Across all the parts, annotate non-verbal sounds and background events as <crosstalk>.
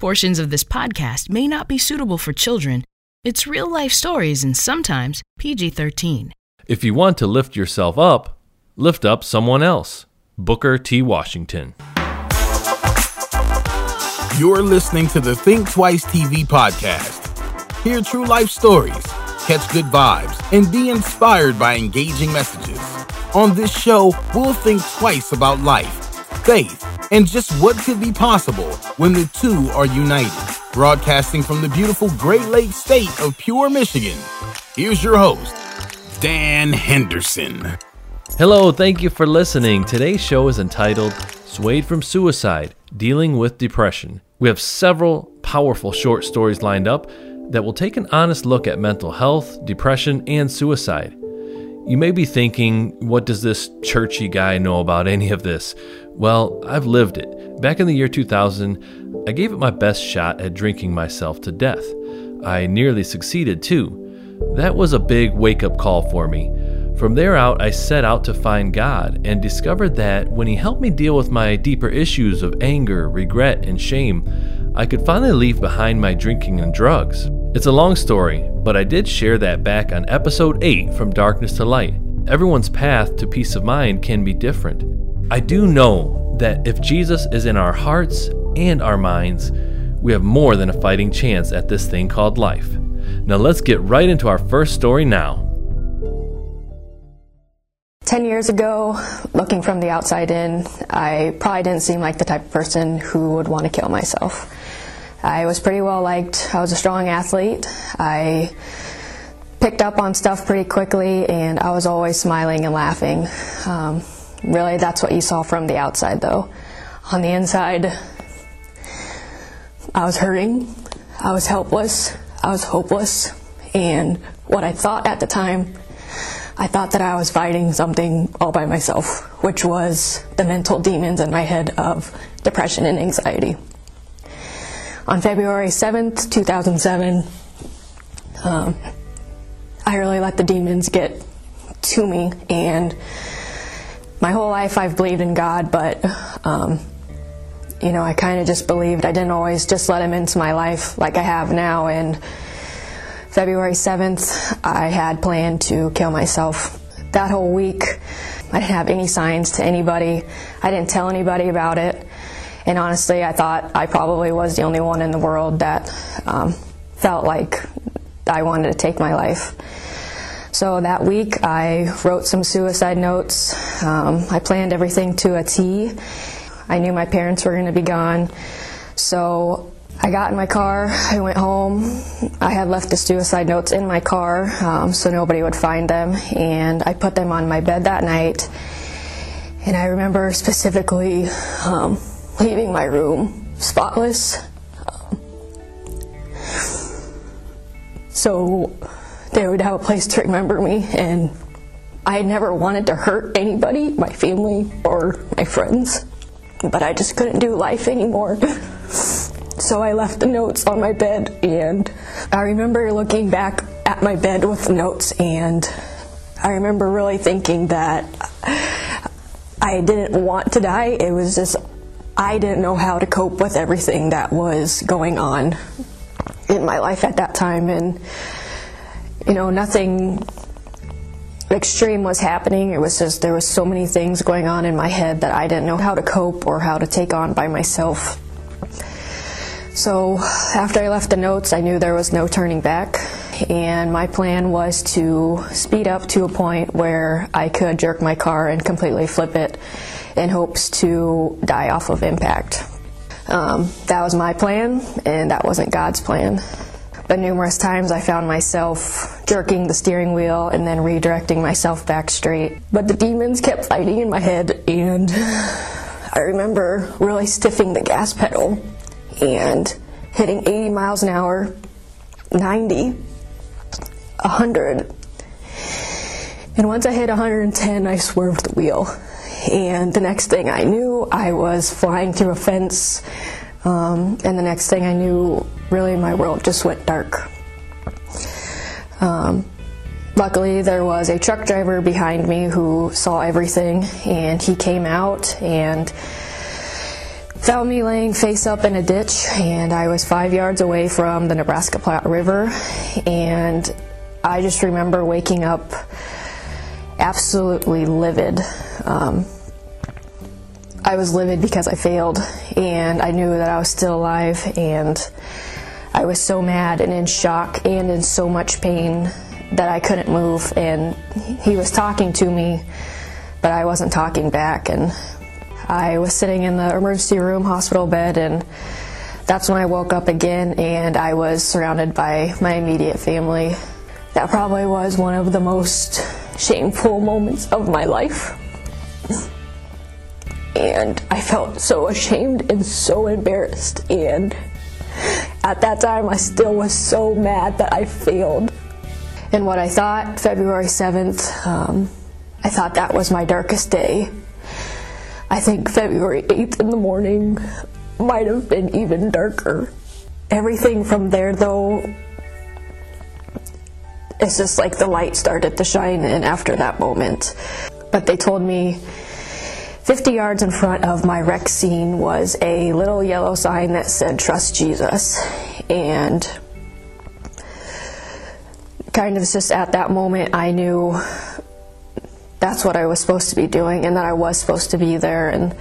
Portions of this podcast may not be suitable for children. It's real life stories and sometimes PG 13. If you want to lift yourself up, lift up someone else. Booker T. Washington. You're listening to the Think Twice TV podcast. Hear true life stories, catch good vibes, and be inspired by engaging messages. On this show, we'll think twice about life, faith, and just what could be possible when the two are united. Broadcasting from the beautiful Great Lakes state of Pure, Michigan, here's your host, Dan Henderson. Hello, thank you for listening. Today's show is entitled Swayed from Suicide Dealing with Depression. We have several powerful short stories lined up that will take an honest look at mental health, depression, and suicide. You may be thinking, what does this churchy guy know about any of this? Well, I've lived it. Back in the year 2000, I gave it my best shot at drinking myself to death. I nearly succeeded too. That was a big wake up call for me. From there out, I set out to find God and discovered that when He helped me deal with my deeper issues of anger, regret, and shame, I could finally leave behind my drinking and drugs. It's a long story, but I did share that back on episode 8 From Darkness to Light. Everyone's path to peace of mind can be different. I do know that if Jesus is in our hearts and our minds, we have more than a fighting chance at this thing called life. Now let's get right into our first story now. 10 years ago, looking from the outside in, I probably didn't seem like the type of person who would want to kill myself. I was pretty well liked. I was a strong athlete. I picked up on stuff pretty quickly, and I was always smiling and laughing. Um, really, that's what you saw from the outside, though. On the inside, I was hurting. I was helpless. I was hopeless. And what I thought at the time I thought that I was fighting something all by myself, which was the mental demons in my head of depression and anxiety. On February 7th, 2007, um, I really let the demons get to me, and my whole life I've believed in God, but um, you know, I kind of just believed. I didn't always just let Him into my life like I have now, and February 7th, I had planned to kill myself. That whole week, I didn't have any signs to anybody. I didn't tell anybody about it. And honestly, I thought I probably was the only one in the world that um, felt like I wanted to take my life. So that week, I wrote some suicide notes. Um, I planned everything to a T. I knew my parents were going to be gone. So I got in my car, I went home. I had left the suicide notes in my car um, so nobody would find them, and I put them on my bed that night. And I remember specifically um, leaving my room spotless. so they would have a place to remember me, and I never wanted to hurt anybody, my family or my friends, but I just couldn't do life anymore. <laughs> So I left the notes on my bed, and I remember looking back at my bed with notes, and I remember really thinking that I didn't want to die. It was just, I didn't know how to cope with everything that was going on in my life at that time, and you know, nothing extreme was happening. It was just there was so many things going on in my head that I didn't know how to cope or how to take on by myself. So after I left the notes, I knew there was no turning back, and my plan was to speed up to a point where I could jerk my car and completely flip it in hopes to die off of impact. Um, that was my plan, and that wasn't God's plan. But numerous times I found myself jerking the steering wheel and then redirecting myself back straight. But the demons kept fighting in my head, and <sighs> I remember really stiffing the gas pedal and hitting 80 miles an hour, 90, 100. And once I hit 110, I swerved the wheel. And the next thing I knew, I was flying through a fence. Um, and the next thing I knew, really, my world just went dark. Um, luckily, there was a truck driver behind me who saw everything, and he came out and found me laying face up in a ditch, and I was five yards away from the Nebraska Platte River. And I just remember waking up absolutely livid. Um, I was livid because I failed, and I knew that I was still alive, and I was so mad and in shock and in so much pain that I couldn't move. And he was talking to me, but I wasn't talking back. And I was sitting in the emergency room hospital bed, and that's when I woke up again, and I was surrounded by my immediate family. That probably was one of the most shameful moments of my life. <laughs> And I felt so ashamed and so embarrassed. And at that time, I still was so mad that I failed. And what I thought February 7th, um, I thought that was my darkest day. I think February 8th in the morning might have been even darker. Everything from there, though, it's just like the light started to shine in after that moment. But they told me 50 yards in front of my wreck scene was a little yellow sign that said, Trust Jesus. And kind of just at that moment, I knew that's what I was supposed to be doing and that I was supposed to be there. And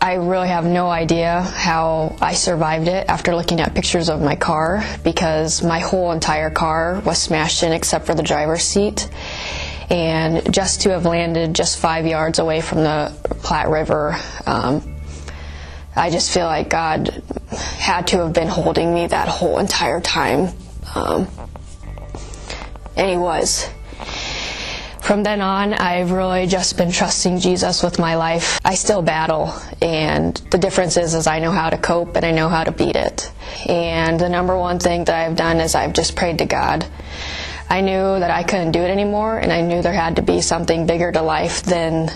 I really have no idea how I survived it after looking at pictures of my car because my whole entire car was smashed in except for the driver's seat. And just to have landed just five yards away from the Platte River, um, I just feel like God had to have been holding me that whole entire time. Um, and He was. From then on, I've really just been trusting Jesus with my life. I still battle, and the difference is, is I know how to cope and I know how to beat it. And the number one thing that I've done is I've just prayed to God. I knew that I couldn't do it anymore, and I knew there had to be something bigger to life than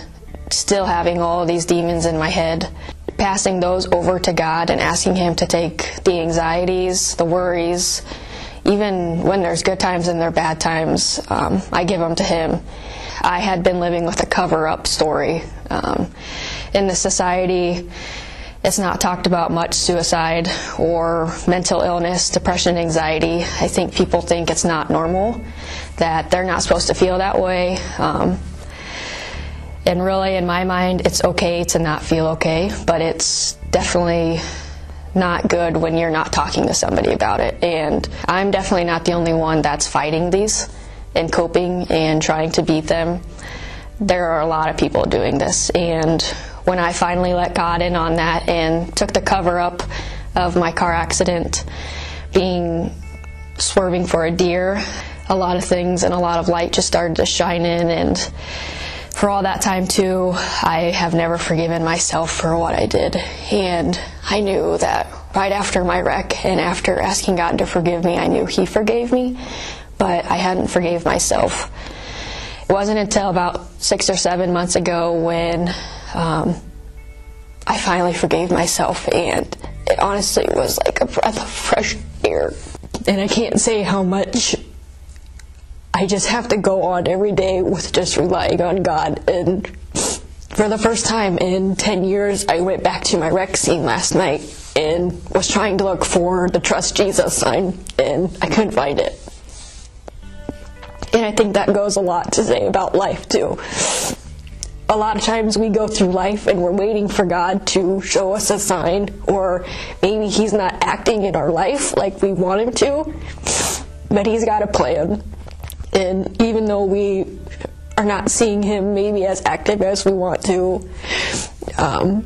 still having all these demons in my head. Passing those over to God and asking Him to take the anxieties, the worries, even when there's good times and there are bad times, um, I give them to Him. I had been living with a cover up story. Um, in the society, it's not talked about much suicide or mental illness, depression, anxiety. I think people think it's not normal, that they're not supposed to feel that way. Um, and really, in my mind, it's okay to not feel okay, but it's definitely not good when you're not talking to somebody about it. And I'm definitely not the only one that's fighting these and coping and trying to beat them. There are a lot of people doing this. And when I finally let God in on that and took the cover up of my car accident, being swerving for a deer, a lot of things and a lot of light just started to shine in and for all that time too, I have never forgiven myself for what I did. And I knew that right after my wreck and after asking God to forgive me, I knew He forgave me, but I hadn't forgave myself. It wasn't until about six or seven months ago when um, I finally forgave myself, and it honestly was like a breath of fresh air. And I can't say how much I just have to go on every day with just relying on God. And for the first time in 10 years, I went back to my wreck scene last night and was trying to look for the Trust Jesus sign, and I couldn't find it. And I think that goes a lot to say about life, too. A lot of times we go through life and we're waiting for God to show us a sign, or maybe He's not acting in our life like we want Him to, but He's got a plan. And even though we are not seeing him maybe as active as we want to, um,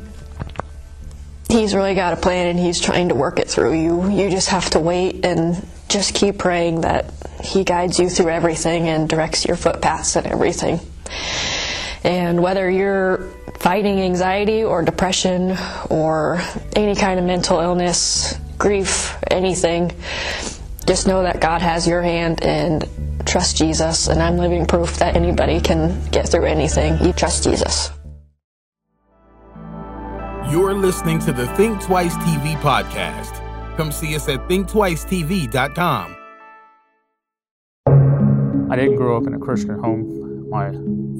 he's really got a plan and he's trying to work it through you. You just have to wait and just keep praying that he guides you through everything and directs your footpaths and everything. And whether you're fighting anxiety or depression or any kind of mental illness, grief, anything, just know that God has your hand and trust Jesus, and I'm living proof that anybody can get through anything. You trust Jesus. You're listening to the Think Twice TV podcast. Come see us at thinktwicetv.com. I didn't grow up in a Christian home. My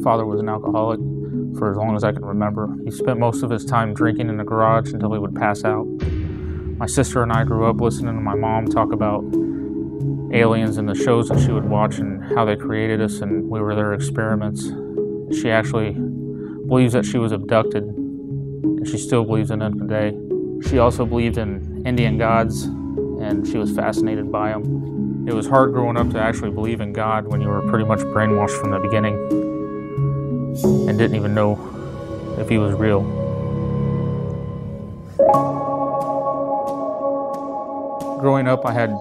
father was an alcoholic, for as long as I can remember. He spent most of his time drinking in the garage until he would pass out. My sister and I grew up listening to my mom talk about aliens and the shows that she would watch and how they created us and we were their experiments. She actually believes that she was abducted and she still believes in it today. She also believed in Indian gods and she was fascinated by them. It was hard growing up to actually believe in God when you were pretty much brainwashed from the beginning and didn't even know if he was real. Growing up, I had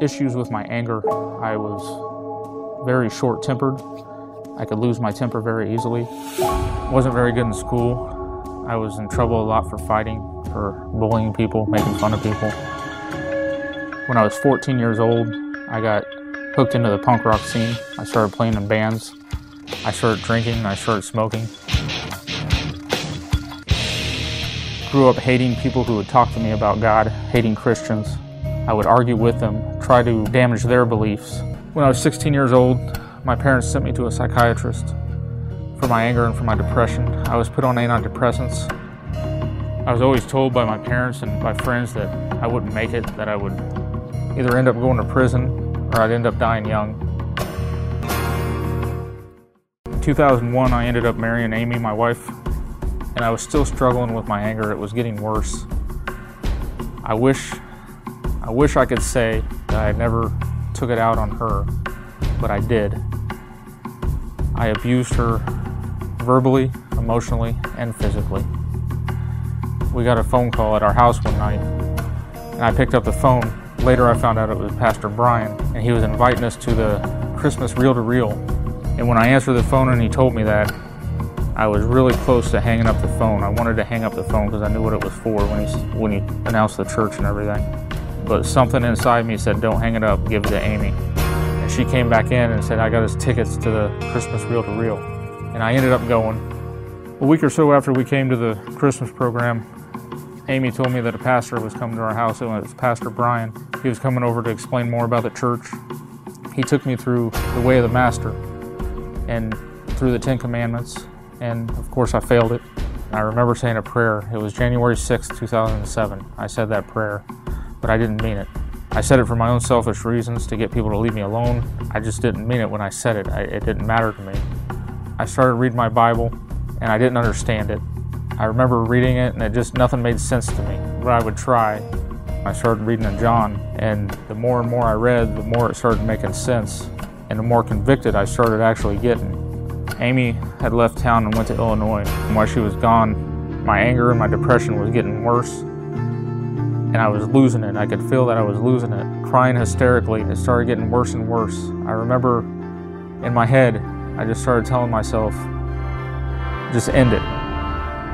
issues with my anger. I was very short tempered. I could lose my temper very easily. Wasn't very good in school. I was in trouble a lot for fighting, for bullying people, making fun of people. When I was 14 years old, I got hooked into the punk rock scene. I started playing in bands. I started drinking. I started smoking. Grew up hating people who would talk to me about God, hating Christians. I would argue with them, try to damage their beliefs. When I was 16 years old, my parents sent me to a psychiatrist for my anger and for my depression. I was put on antidepressants. I was always told by my parents and by friends that I wouldn't make it, that I would either end up going to prison or I'd end up dying young. In 2001, I ended up marrying Amy, my wife, and I was still struggling with my anger. It was getting worse. I wish I wish I could say that I never took it out on her, but I did. I abused her verbally, emotionally, and physically. We got a phone call at our house one night, and I picked up the phone. Later, I found out it was Pastor Brian, and he was inviting us to the Christmas reel to reel. And when I answered the phone and he told me that, I was really close to hanging up the phone. I wanted to hang up the phone because I knew what it was for when he when he announced the church and everything but something inside me said, don't hang it up, give it to Amy. And she came back in and said, I got us tickets to the Christmas Reel to Reel. And I ended up going. A week or so after we came to the Christmas program, Amy told me that a pastor was coming to our house. It was Pastor Brian. He was coming over to explain more about the church. He took me through the way of the Master and through the Ten Commandments. And of course, I failed it. I remember saying a prayer. It was January 6, 2007. I said that prayer but I didn't mean it. I said it for my own selfish reasons to get people to leave me alone. I just didn't mean it when I said it. I, it didn't matter to me. I started reading my Bible and I didn't understand it. I remember reading it and it just nothing made sense to me. But I would try. I started reading in John, and the more and more I read, the more it started making sense, and the more convicted I started actually getting. Amy had left town and went to Illinois. And while she was gone, my anger and my depression was getting worse and I was losing it. I could feel that I was losing it, crying hysterically. It started getting worse and worse. I remember in my head, I just started telling myself, just end it.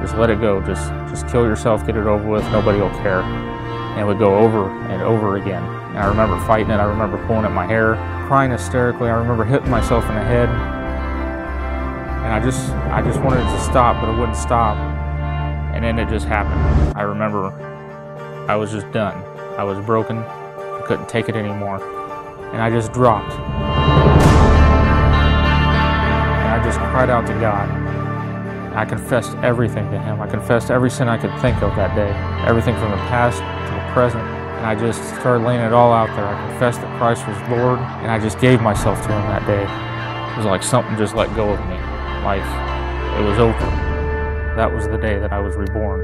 Just let it go. Just just kill yourself, get it over with, nobody will care. And it would go over and over again. And I remember fighting it, I remember pulling at my hair, crying hysterically, I remember hitting myself in the head. And I just I just wanted it to stop, but it wouldn't stop. And then it just happened. I remember I was just done. I was broken. I couldn't take it anymore. And I just dropped. And I just cried out to God. I confessed everything to Him. I confessed every sin I could think of that day, everything from the past to the present. And I just started laying it all out there. I confessed that Christ was Lord, and I just gave myself to Him that day. It was like something just let go of me. Life, it was over. That was the day that I was reborn.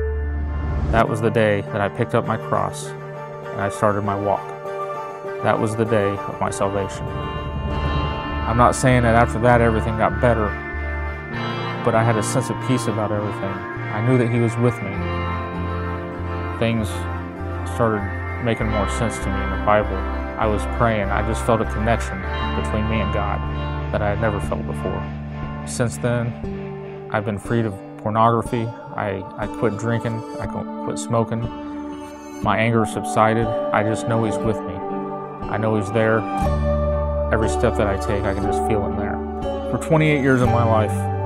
That was the day that I picked up my cross and I started my walk. That was the day of my salvation. I'm not saying that after that everything got better, but I had a sense of peace about everything. I knew that He was with me. Things started making more sense to me in the Bible. I was praying, I just felt a connection between me and God that I had never felt before. Since then, I've been freed of pornography. I, I quit drinking. I quit smoking. My anger subsided. I just know He's with me. I know He's there. Every step that I take, I can just feel Him there. For 28 years of my life,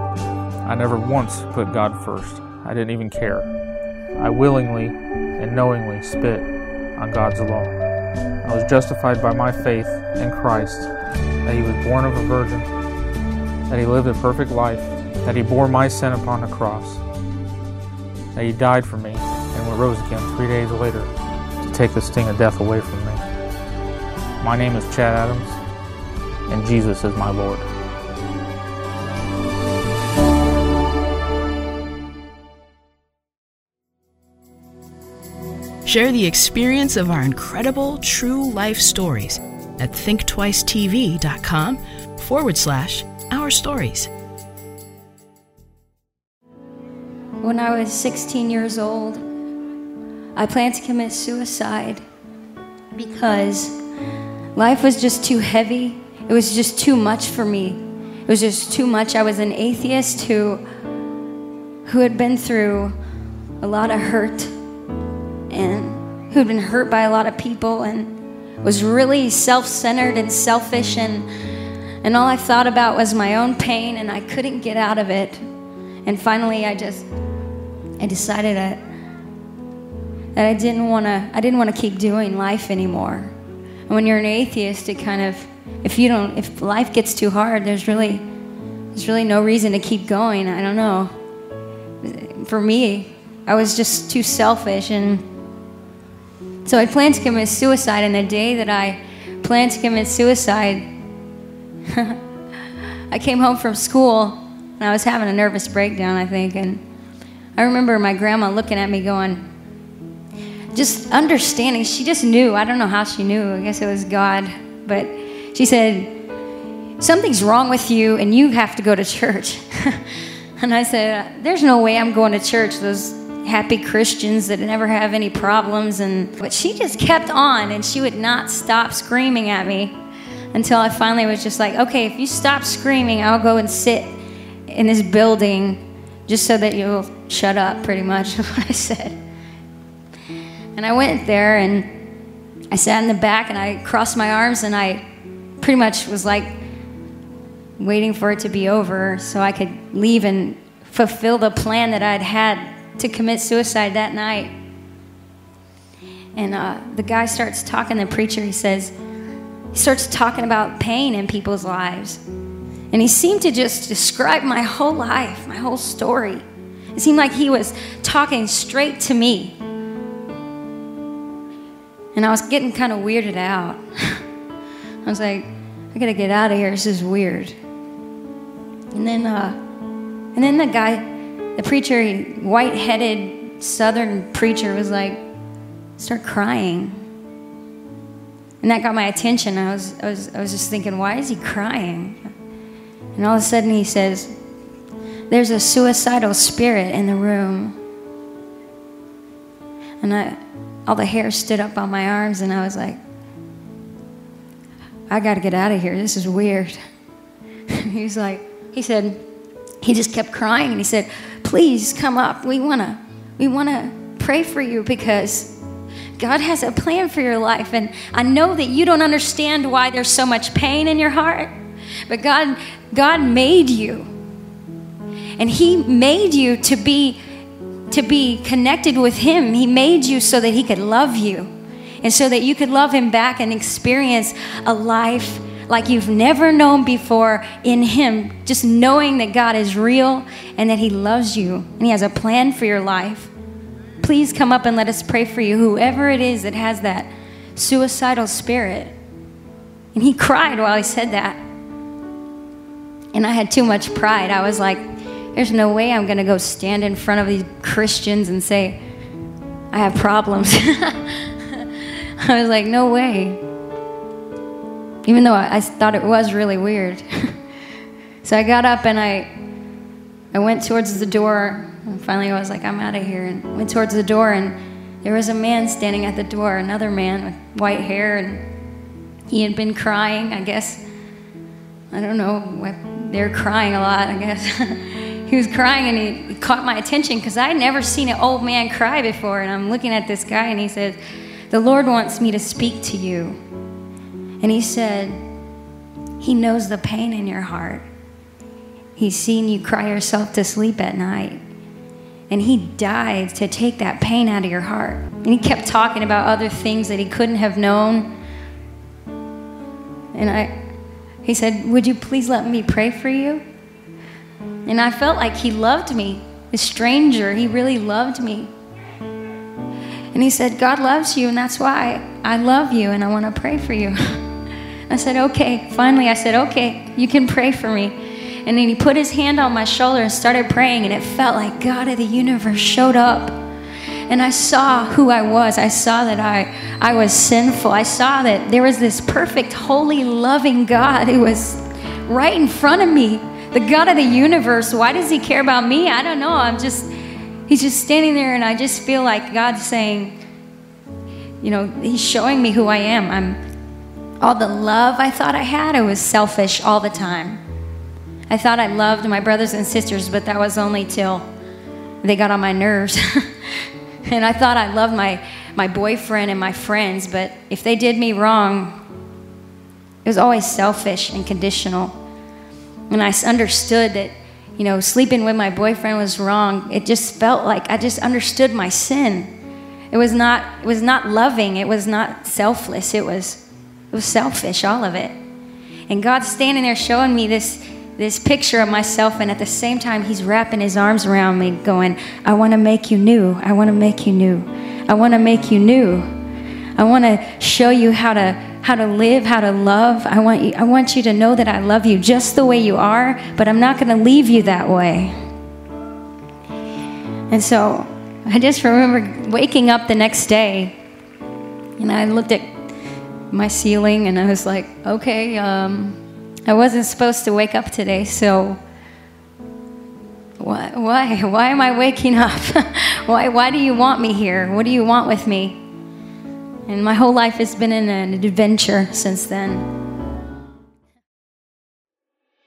I never once put God first. I didn't even care. I willingly and knowingly spit on God's law. I was justified by my faith in Christ, that He was born of a virgin, that He lived a perfect life, that He bore my sin upon the cross, that He died for me and rose again three days later to take the sting of death away from me. My name is Chad Adams, and Jesus is my Lord. Share the experience of our incredible true life stories at thinktwicetv.com forward slash our stories. When I was 16 years old, I planned to commit suicide because life was just too heavy. It was just too much for me. It was just too much. I was an atheist who, who had been through a lot of hurt who'd been hurt by a lot of people and was really self centered and selfish. And, and all I thought about was my own pain, and I couldn't get out of it. And finally, I just I decided that, that I didn't want to I didn't want to keep doing life anymore. And when you're an atheist, it kind of if you don't if life gets too hard, there's really there's really no reason to keep going. I don't know. For me, I was just too selfish and so I planned to commit suicide and the day that I planned to commit suicide <laughs> I came home from school and I was having a nervous breakdown, I think, and I remember my grandma looking at me going, just understanding. She just knew. I don't know how she knew. I guess it was God. But she said, Something's wrong with you, and you have to go to church. <laughs> and I said, There's no way I'm going to church. Those happy Christians that never have any problems. And but she just kept on, and she would not stop screaming at me until I finally was just like, Okay, if you stop screaming, I'll go and sit in this building just so that you'll shut up, pretty much, <laughs> what I said. And I went there and I sat in the back and I crossed my arms and I pretty much was like waiting for it to be over so I could leave and fulfill the plan that I'd had to commit suicide that night. And uh, the guy starts talking, the preacher, he says, he starts talking about pain in people's lives. And he seemed to just describe my whole life, my whole story. It seemed like he was talking straight to me. And I was getting kind of weirded out. <laughs> I was like, I gotta get out of here. This is weird. And then, uh, and then the guy, the preacher, white-headed Southern preacher, was like, start crying. And that got my attention. I was, I was, I was just thinking, why is he crying? And all of a sudden he says, There's a suicidal spirit in the room. And I, all the hair stood up on my arms, and I was like, I got to get out of here. This is weird. <laughs> he was like, he said, he just kept crying, and he said, Please come up. We want to, we want to pray for you because God has a plan for your life. And I know that you don't understand why there's so much pain in your heart. But God, God made you. And He made you to be to be connected with Him. He made you so that He could love you. And so that you could love Him back and experience a life like you've never known before in Him, just knowing that God is real and that He loves you and He has a plan for your life. Please come up and let us pray for you, whoever it is that has that suicidal spirit. And he cried while he said that. And I had too much pride. I was like, there's no way I'm going to go stand in front of these Christians and say, I have problems. <laughs> I was like, no way. Even though I, I thought it was really weird. <laughs> so I got up and I, I went towards the door. And finally, I was like, I'm out of here. And went towards the door, and there was a man standing at the door, another man with white hair, and he had been crying, I guess. I don't know they were crying a lot, I guess. <laughs> he was crying and he caught my attention because I had never seen an old man cry before. And I'm looking at this guy and he says, The Lord wants me to speak to you. And he said, He knows the pain in your heart. He's seen you cry yourself to sleep at night. And he died to take that pain out of your heart. And he kept talking about other things that he couldn't have known. And I, he said, Would you please let me pray for you? And I felt like he loved me, a stranger. He really loved me. And he said, God loves you, and that's why I love you, and I want to pray for you. <laughs> I said, okay. Finally, I said, okay, you can pray for me. And then he put his hand on my shoulder and started praying, and it felt like God of the universe showed up. And I saw who I was. I saw that I, I was sinful. I saw that there was this perfect, holy, loving God who was right in front of me. The God of the universe. Why does he care about me? I don't know. I'm just, he's just standing there, and I just feel like God's saying, you know, he's showing me who I am. I'm all the love I thought I had, I was selfish all the time. I thought I loved my brothers and sisters, but that was only till they got on my nerves. <laughs> and I thought I loved my, my boyfriend and my friends, but if they did me wrong, it was always selfish and conditional. And I understood that, you know, sleeping with my boyfriend was wrong. It just felt like I just understood my sin. It was not, it was not loving. It was not selfless. It was, it was selfish, all of it. And God's standing there showing me this this picture of myself, and at the same time, He's wrapping His arms around me, going, I want to make you new. I want to make you new. I want to make you new. I want to show you how to how to live, how to love. I want you, I want you to know that I love you just the way you are, but I'm not going to leave you that way. And so I just remember waking up the next day and I looked at my ceiling and I was like, okay, um, I wasn't supposed to wake up today, so why, why, why am I waking up? <laughs> why, why do you want me here? What do you want with me? And my whole life has been an adventure since then.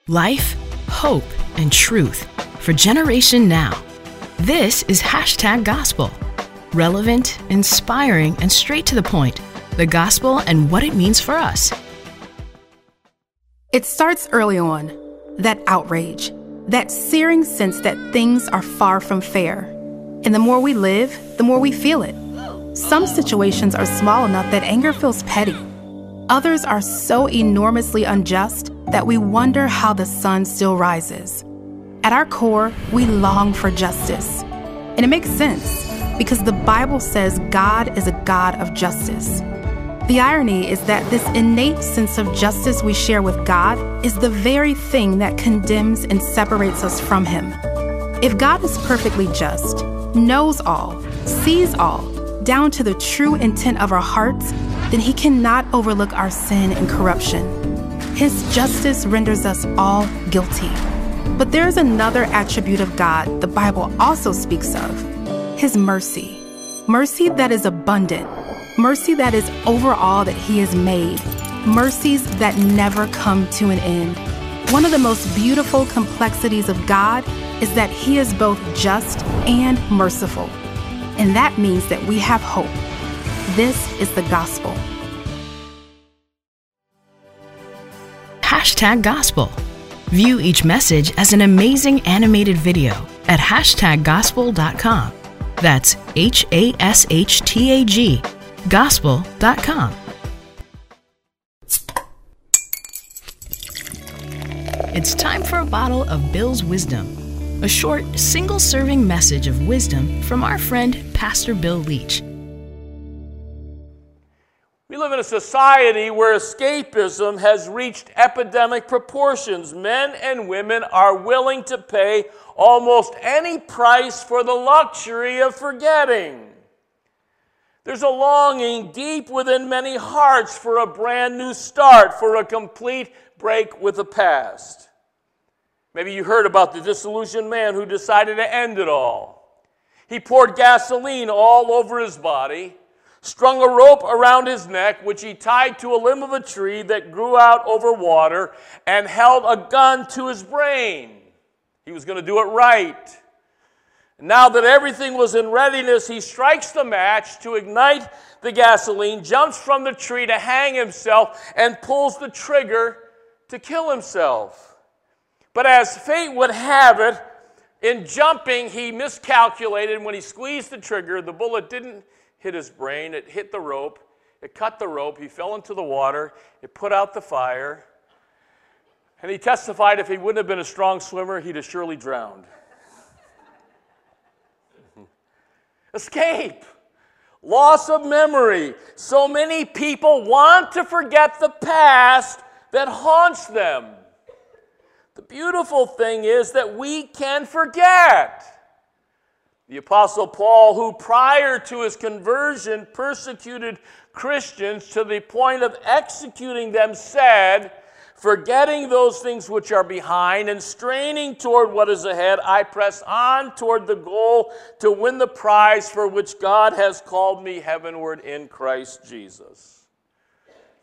Life, hope, and truth for Generation Now. This is hashtag gospel. Relevant, inspiring, and straight to the point. The gospel and what it means for us. It starts early on that outrage, that searing sense that things are far from fair. And the more we live, the more we feel it. Some situations are small enough that anger feels petty. Others are so enormously unjust that we wonder how the sun still rises. At our core, we long for justice. And it makes sense because the Bible says God is a God of justice. The irony is that this innate sense of justice we share with God is the very thing that condemns and separates us from Him. If God is perfectly just, knows all, sees all, down to the true intent of our hearts, then He cannot overlook our sin and corruption. His justice renders us all guilty. But there is another attribute of God the Bible also speaks of His mercy. Mercy that is abundant mercy that is over all that He has made, mercies that never come to an end. One of the most beautiful complexities of God is that He is both just and merciful. And that means that we have hope. This is the gospel. Hashtag gospel. View each message as an amazing animated video at hashtaggospel.com. That's H A S H T A G gospel.com. It's time for a bottle of Bill's Wisdom, a short, single serving message of wisdom from our friend, Pastor Bill Leach. We live in a society where escapism has reached epidemic proportions. Men and women are willing to pay almost any price for the luxury of forgetting. There's a longing deep within many hearts for a brand new start, for a complete break with the past. Maybe you heard about the disillusioned man who decided to end it all. He poured gasoline all over his body, strung a rope around his neck, which he tied to a limb of a tree that grew out over water, and held a gun to his brain. He was going to do it right. Now that everything was in readiness, he strikes the match to ignite the gasoline, jumps from the tree to hang himself, and pulls the trigger to kill himself. But as fate would have it, in jumping, he miscalculated. When he squeezed the trigger, the bullet didn't hit his brain, it hit the rope. It cut the rope. He fell into the water. It put out the fire. And he testified if he wouldn't have been a strong swimmer, he'd have surely drowned. Escape. Loss of memory. So many people want to forget the past that haunts them. The beautiful thing is that we can forget. The Apostle Paul, who prior to his conversion persecuted Christians to the point of executing them, said, Forgetting those things which are behind and straining toward what is ahead, I press on toward the goal to win the prize for which God has called me heavenward in Christ Jesus.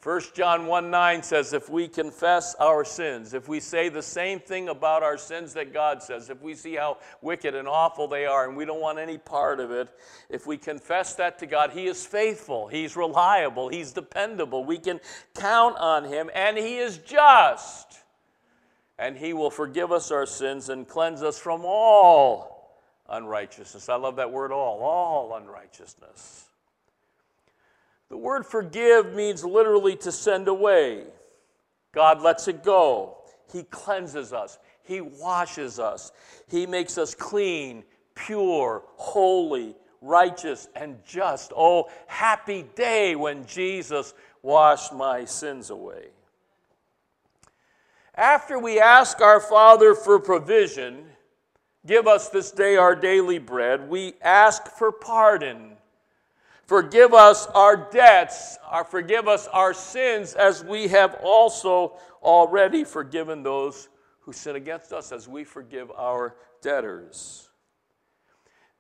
1 John 1 9 says, if we confess our sins, if we say the same thing about our sins that God says, if we see how wicked and awful they are and we don't want any part of it, if we confess that to God, He is faithful, He's reliable, He's dependable. We can count on Him, and He is just. And He will forgive us our sins and cleanse us from all unrighteousness. I love that word all, all unrighteousness. The word forgive means literally to send away. God lets it go. He cleanses us, He washes us, He makes us clean, pure, holy, righteous, and just. Oh, happy day when Jesus washed my sins away. After we ask our Father for provision, give us this day our daily bread, we ask for pardon Forgive us our debts, or forgive us our sins, as we have also already forgiven those who sin against us, as we forgive our debtors.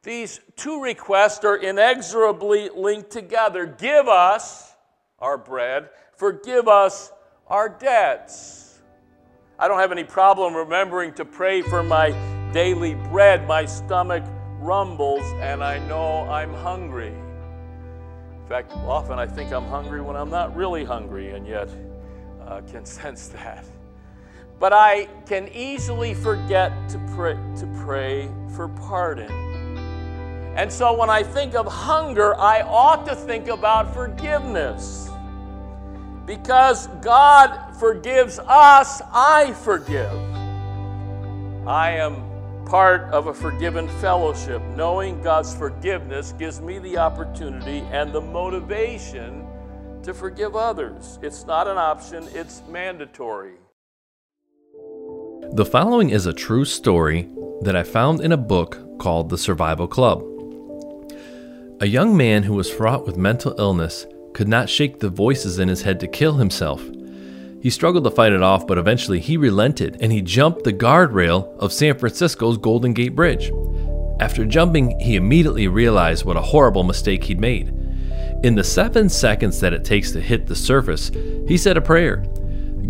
These two requests are inexorably linked together. Give us our bread, forgive us our debts. I don't have any problem remembering to pray for my daily bread. My stomach rumbles, and I know I'm hungry fact, often I think I'm hungry when I'm not really hungry, and yet uh, can <laughs> sense that. But I can easily forget to pray, to pray for pardon. And so when I think of hunger, I ought to think about forgiveness. Because God forgives us, I forgive. I am part of a forgiven fellowship. Knowing God's forgiveness gives me the opportunity and the motivation to forgive others. It's not an option, it's mandatory. The following is a true story that I found in a book called The Survival Club. A young man who was fraught with mental illness could not shake the voices in his head to kill himself. He struggled to fight it off, but eventually he relented and he jumped the guardrail of San Francisco's Golden Gate Bridge. After jumping, he immediately realized what a horrible mistake he'd made. In the seven seconds that it takes to hit the surface, he said a prayer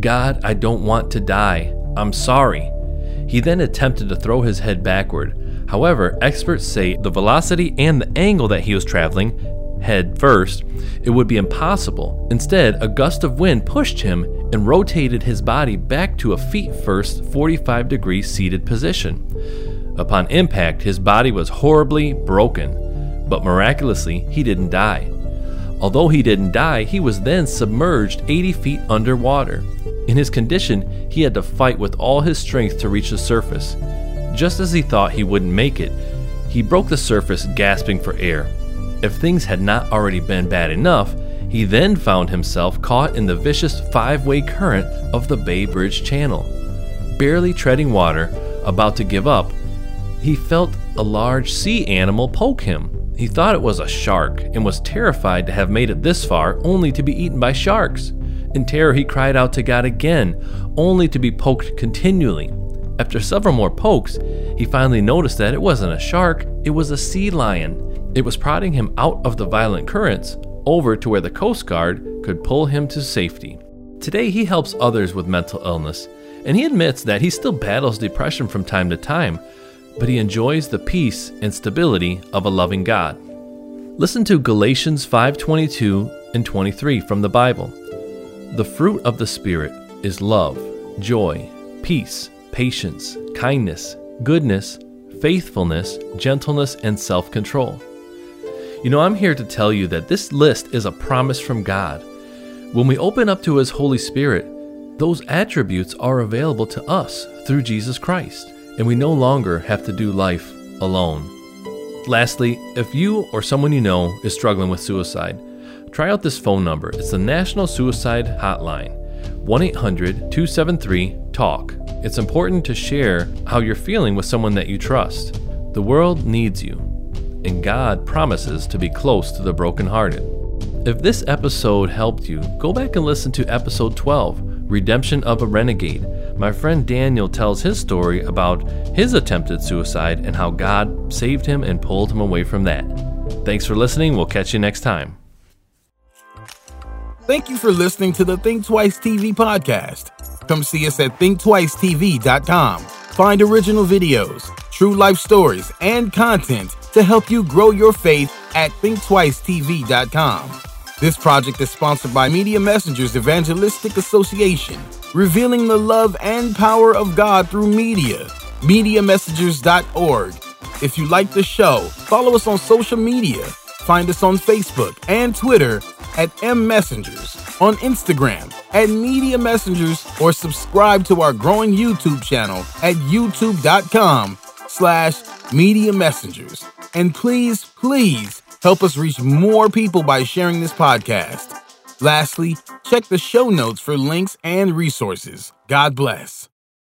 God, I don't want to die. I'm sorry. He then attempted to throw his head backward. However, experts say the velocity and the angle that he was traveling head first, it would be impossible. Instead, a gust of wind pushed him and rotated his body back to a feet first 45 degree seated position. Upon impact, his body was horribly broken, but miraculously, he didn't die. Although he didn't die, he was then submerged 80 feet underwater. In his condition, he had to fight with all his strength to reach the surface. Just as he thought he wouldn't make it, he broke the surface gasping for air. If things had not already been bad enough, he then found himself caught in the vicious five way current of the Bay Bridge Channel. Barely treading water, about to give up, he felt a large sea animal poke him. He thought it was a shark and was terrified to have made it this far only to be eaten by sharks. In terror, he cried out to God again, only to be poked continually. After several more pokes, he finally noticed that it wasn't a shark, it was a sea lion. It was prodding him out of the violent currents over to where the Coast Guard could pull him to safety. Today, he helps others with mental illness, and he admits that he still battles depression from time to time, but he enjoys the peace and stability of a loving God. Listen to Galatians 5:22 and 23 from the Bible. The fruit of the Spirit is love, joy, peace, patience, kindness, goodness, faithfulness, gentleness, and self-control. You know, I'm here to tell you that this list is a promise from God. When we open up to His Holy Spirit, those attributes are available to us through Jesus Christ, and we no longer have to do life alone. Lastly, if you or someone you know is struggling with suicide, try out this phone number. It's the National Suicide Hotline 1 800 273 TALK. It's important to share how you're feeling with someone that you trust. The world needs you, and God promises to be close to the brokenhearted. If this episode helped you, go back and listen to episode 12 Redemption of a Renegade. My friend Daniel tells his story about his attempted suicide and how God saved him and pulled him away from that. Thanks for listening. We'll catch you next time. Thank you for listening to the Think Twice TV podcast. Come see us at thinktwicetv.com. Find original videos, true life stories, and content to help you grow your faith at thinktwicetv.com. This project is sponsored by Media Messengers Evangelistic Association, revealing the love and power of God through media. MediaMessengers.org. If you like the show, follow us on social media. Find us on Facebook and Twitter at M Messengers, on Instagram at Media Messengers, or subscribe to our growing YouTube channel at youtube.com slash Media Messengers. And please, please Help us reach more people by sharing this podcast. Lastly, check the show notes for links and resources. God bless.